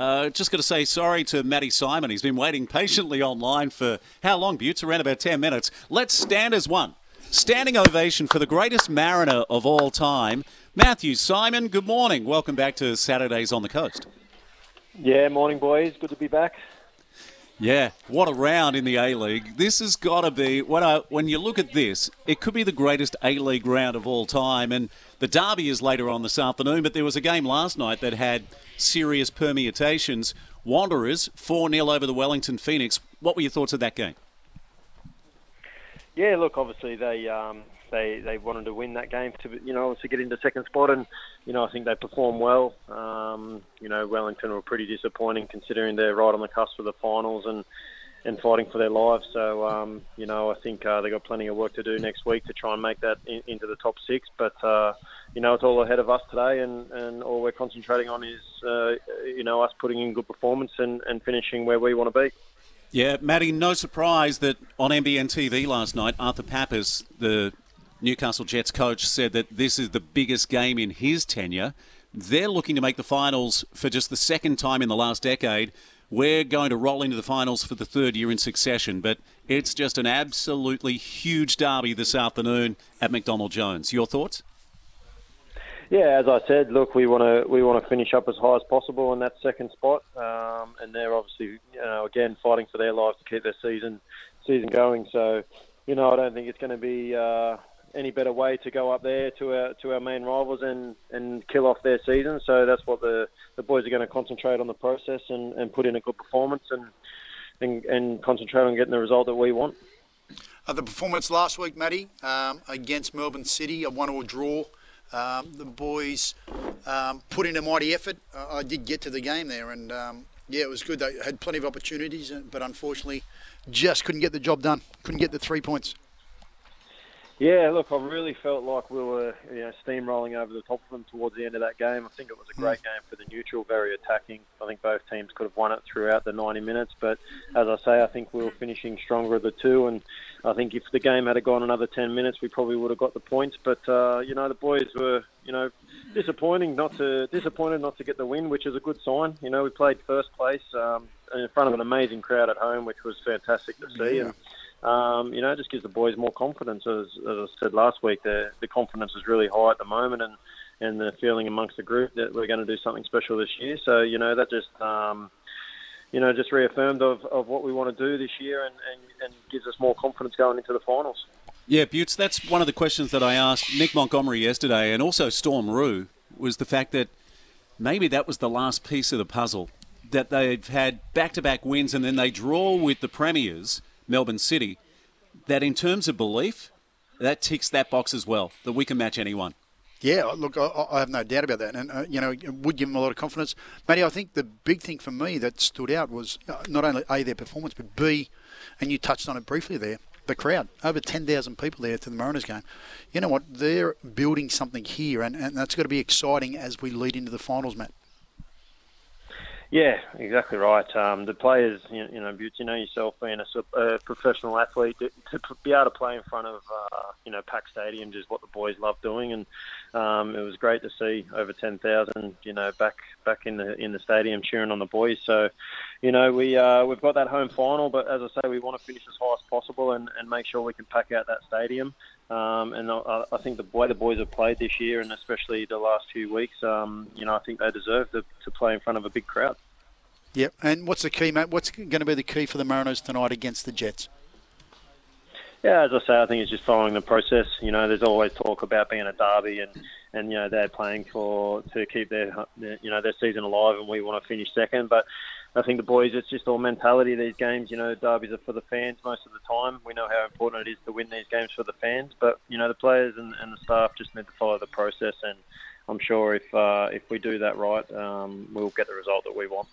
Uh, just got to say sorry to Matty Simon. He's been waiting patiently online for how long, Butts? Around about 10 minutes. Let's stand as one. Standing ovation for the greatest mariner of all time, Matthew Simon. Good morning. Welcome back to Saturdays on the Coast. Yeah, morning, boys. Good to be back. Yeah, what a round in the A League. This has got to be, when, I, when you look at this, it could be the greatest A League round of all time. And the derby is later on this afternoon, but there was a game last night that had serious permutations. Wanderers 4 0 over the Wellington Phoenix. What were your thoughts of that game? Yeah, look, obviously they um, they they wanted to win that game to you know to get into second spot, and you know I think they performed well. Um, you know Wellington were pretty disappointing considering they're right on the cusp of the finals and and fighting for their lives. So um, you know I think uh, they got plenty of work to do next week to try and make that in, into the top six. But uh, you know it's all ahead of us today, and, and all we're concentrating on is uh, you know us putting in good performance and, and finishing where we want to be. Yeah, Matty, no surprise that on NBN TV last night, Arthur Pappas, the Newcastle Jets coach said that this is the biggest game in his tenure. They're looking to make the finals for just the second time in the last decade. We're going to roll into the finals for the third year in succession, but it's just an absolutely huge derby this afternoon at McDonald Jones. Your thoughts? Yeah, as I said, look, we want to we want to finish up as high as possible in that second spot, um, and they're obviously, you know, again fighting for their lives to keep their season season going. So, you know, I don't think it's going to be uh, any better way to go up there to our to our main rivals and, and kill off their season. So that's what the, the boys are going to concentrate on the process and, and put in a good performance and, and and concentrate on getting the result that we want. Uh, the performance last week, Matty, um, against Melbourne City, a one-all draw. Um, the boys um, put in a mighty effort. Uh, I did get to the game there, and um, yeah, it was good. They had plenty of opportunities, uh, but unfortunately, just couldn't get the job done. Couldn't get the three points. Yeah, look, I really felt like we were you know, steamrolling over the top of them towards the end of that game. I think it was a great game for the neutral, very attacking. I think both teams could have won it throughout the 90 minutes, but as I say, I think we were finishing stronger of the two, and I think if the game had gone another 10 minutes, we probably would have got the points. But uh, you know, the boys were you know disappointing not to disappointed not to get the win, which is a good sign. You know, we played first place um, in front of an amazing crowd at home, which was fantastic to see, yeah. and um, you know, it just gives the boys more confidence. As, as I said last week, the, the confidence is really high at the moment, and, and the feeling amongst the group that we're going to do something special this year. So, you know, that just, um, you know, just reaffirmed of, of what we want to do this year and, and, and gives us more confidence going into the finals. Yeah, Butts, that's one of the questions that I asked Nick Montgomery yesterday and also Storm Roux was the fact that maybe that was the last piece of the puzzle. That they've had back to back wins and then they draw with the Premiers Melbourne City, that in terms of belief, that ticks that box as well, that we can match anyone. Yeah, look, I, I have no doubt about that, and uh, you know, it would give them a lot of confidence. Matty, I think the big thing for me that stood out was uh, not only a their performance, but b, and you touched on it briefly there, the crowd. Over ten thousand people there to the Mariners game. You know what? They're building something here, and, and that's got to be exciting as we lead into the finals, Matt. Yeah, exactly right. Um, the players, you, you know, you know yourself being a, a professional athlete, to, to, be able to play in front of, uh, you know, packed stadiums is what the boys love doing, and um, it was great to see over ten thousand, you know, back back in the in the stadium cheering on the boys. So, you know, we uh, we've got that home final, but as I say, we want to finish as high as possible and, and make sure we can pack out that stadium. Um, and I, I, think the way the boys have played this year, and especially the last few weeks, um, you know, I think they deserve to, to play in front of a big crowd. Yep. And what's the key, mate? What's going to be the key for the Mariners tonight against the Jets? Yeah, as I say, I think it's just following the process. You know, there's always talk about being a derby, and and you know they're playing for to keep their you know their season alive, and we want to finish second. But I think the boys, it's just all mentality. These games, you know, derbies are for the fans most of the time. We know how important it is to win these games for the fans, but you know the players and, and the staff just need to follow the process, and I'm sure if uh, if we do that right, um, we'll get the result that we want.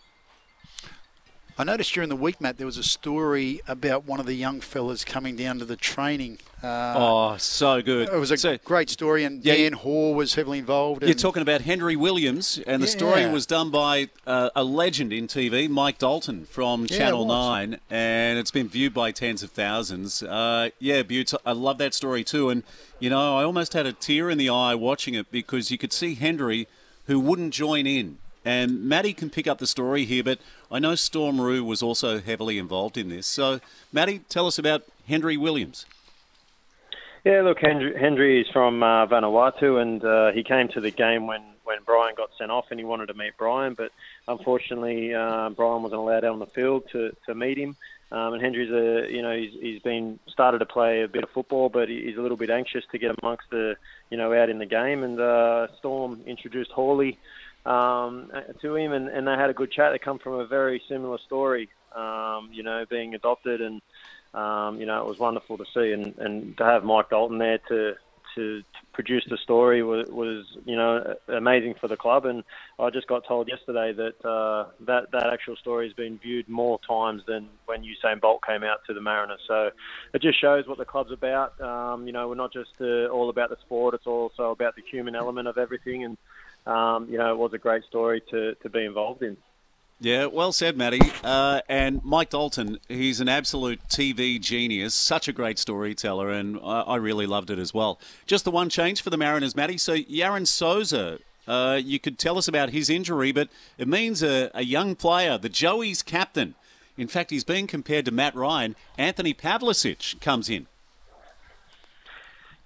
I noticed during the week, Matt, there was a story about one of the young fellas coming down to the training. Uh, oh, so good. It was a so, great story, and yeah, Dan Hoare was heavily involved. You're talking about Henry Williams, and the yeah. story was done by uh, a legend in TV, Mike Dalton from yeah, Channel 9, and it's been viewed by tens of thousands. Uh, yeah, beautiful. I love that story too. And, you know, I almost had a tear in the eye watching it because you could see Henry, who wouldn't join in and Matty can pick up the story here, but I know Storm Roux was also heavily involved in this. So, Matty, tell us about Henry Williams. Yeah, look, Henry, Henry is from uh, Vanuatu, and uh, he came to the game when, when Brian got sent off, and he wanted to meet Brian, but unfortunately, uh, Brian wasn't allowed out on the field to, to meet him. Um, and Henry's a, you know, he's, he's been started to play a bit of football, but he's a little bit anxious to get amongst the, you know, out in the game. And uh, Storm introduced Hawley um, to him, and, and they had a good chat. They come from a very similar story, um, you know, being adopted, and um, you know, it was wonderful to see, and, and to have Mike Dalton there to to, produce the story was, was, you know, amazing for the club. And I just got told yesterday that uh, that that actual story has been viewed more times than when Usain Bolt came out to the Mariners. So it just shows what the club's about. Um, you know, we're not just uh, all about the sport; it's also about the human element of everything. And um, you know, it was a great story to to be involved in. Yeah, well said, Matty. Uh, and Mike Dalton, he's an absolute TV genius, such a great storyteller, and I, I, really loved it as well. Just the one change for the Mariners, Matty. So, Yaren Sözer, uh, you could tell us about his injury, but it means a, a young player, the Joey's captain. In fact, he's being compared to Matt Ryan. Anthony Pavlicic comes in.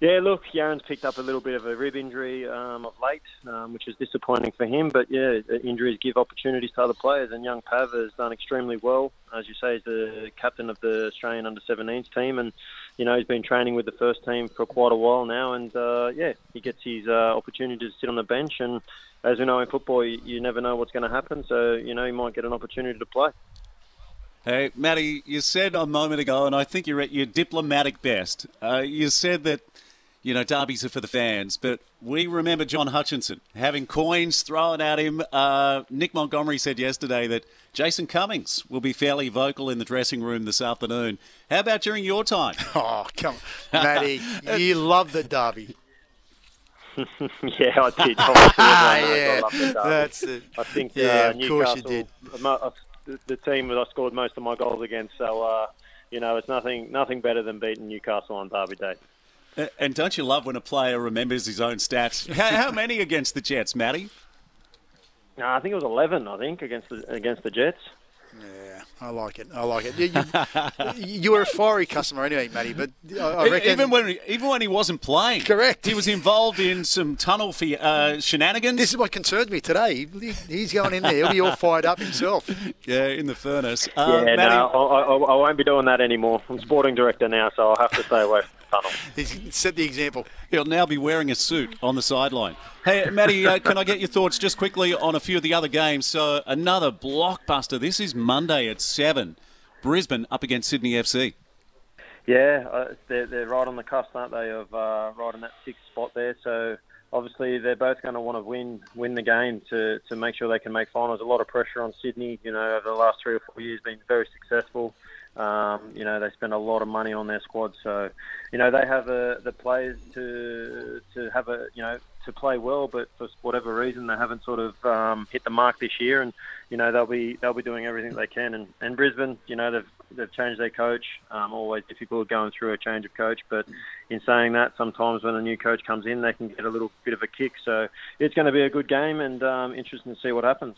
Yeah, look, Yaren's picked up a little bit of a rib injury um, of late, um, which is disappointing for him. But yeah, injuries give opportunities to other players, and young Pav has done extremely well. As you say, he's the captain of the Australian under 17s team, and you know he's been training with the first team for quite a while now. And uh, yeah, he gets his uh, opportunity to sit on the bench. And as we know in football, you, you never know what's going to happen. So you know he might get an opportunity to play. Hey, Matty, you said a moment ago, and I think you're at your diplomatic best. Uh, you said that you know, derbies are for the fans. But we remember John Hutchinson having coins thrown at him. Uh, Nick Montgomery said yesterday that Jason Cummings will be fairly vocal in the dressing room this afternoon. How about during your time? Oh, come on. Matty, you love the derby. yeah, I did. yeah, that's it. I think yeah, uh, of Newcastle, course you did. The, the team that I scored most of my goals against. So, uh, you know, it's nothing nothing better than beating Newcastle on Derby Day. And don't you love when a player remembers his own stats? How, how many against the Jets, Matty? No, I think it was eleven. I think against the against the Jets. Yeah, I like it. I like it. You, you, you were a fiery customer anyway, Matty. But I reckon even when even when he wasn't playing, correct, he was involved in some tunnel for, uh, shenanigans. This is what concerns me today. He's going in there. He'll be all fired up himself. Yeah, in the furnace. Uh, yeah, Matty, no, I, I, I, won't be doing that anymore. I'm sporting director now, so I'll have to stay away tunnel. He's set the example. He'll now be wearing a suit on the sideline. Hey, Matty, uh, can I get your thoughts just quickly on a few of the other games? So, another blockbuster. This is Monday at 7. Brisbane up against Sydney FC. Yeah, uh, they're, they're right on the cusp, aren't they, of uh, right in that sixth spot there. So, obviously, they're both going to want to win win the game to, to make sure they can make finals. A lot of pressure on Sydney, you know, over the last three or four years, been very successful. Um, you know, they spend a lot of money on their squad, so you know they have a, the players to to have a you know to play well, but for whatever reason they haven't sort of um, hit the mark this year, and you know they'll be they'll be doing everything they can. And, and Brisbane, you know they've they've changed their coach. Um, always difficult going through a change of coach, but in saying that, sometimes when a new coach comes in, they can get a little bit of a kick. So it's going to be a good game, and um, interesting to see what happens.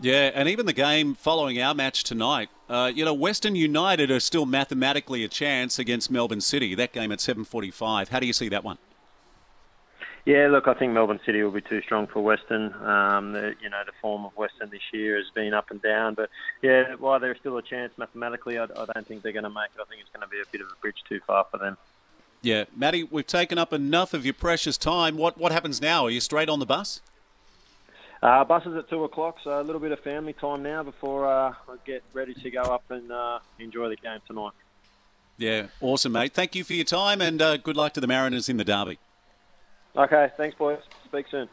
Yeah, and even the game following our match tonight, uh, you know, Western United are still mathematically a chance against Melbourne City. That game at 7:45. How do you see that one? Yeah, look, I think Melbourne City will be too strong for Western. Um, the, you know, the form of Western this year has been up and down, but yeah, while there's still a chance mathematically, I, I don't think they're going to make it. I think it's going to be a bit of a bridge too far for them. Yeah, Matty, we've taken up enough of your precious time. What what happens now? Are you straight on the bus? Uh, buses at two o'clock, so a little bit of family time now before uh, I get ready to go up and uh, enjoy the game tonight. Yeah, awesome, mate. Thank you for your time and uh, good luck to the Mariners in the derby. Okay, thanks, boys. Speak soon.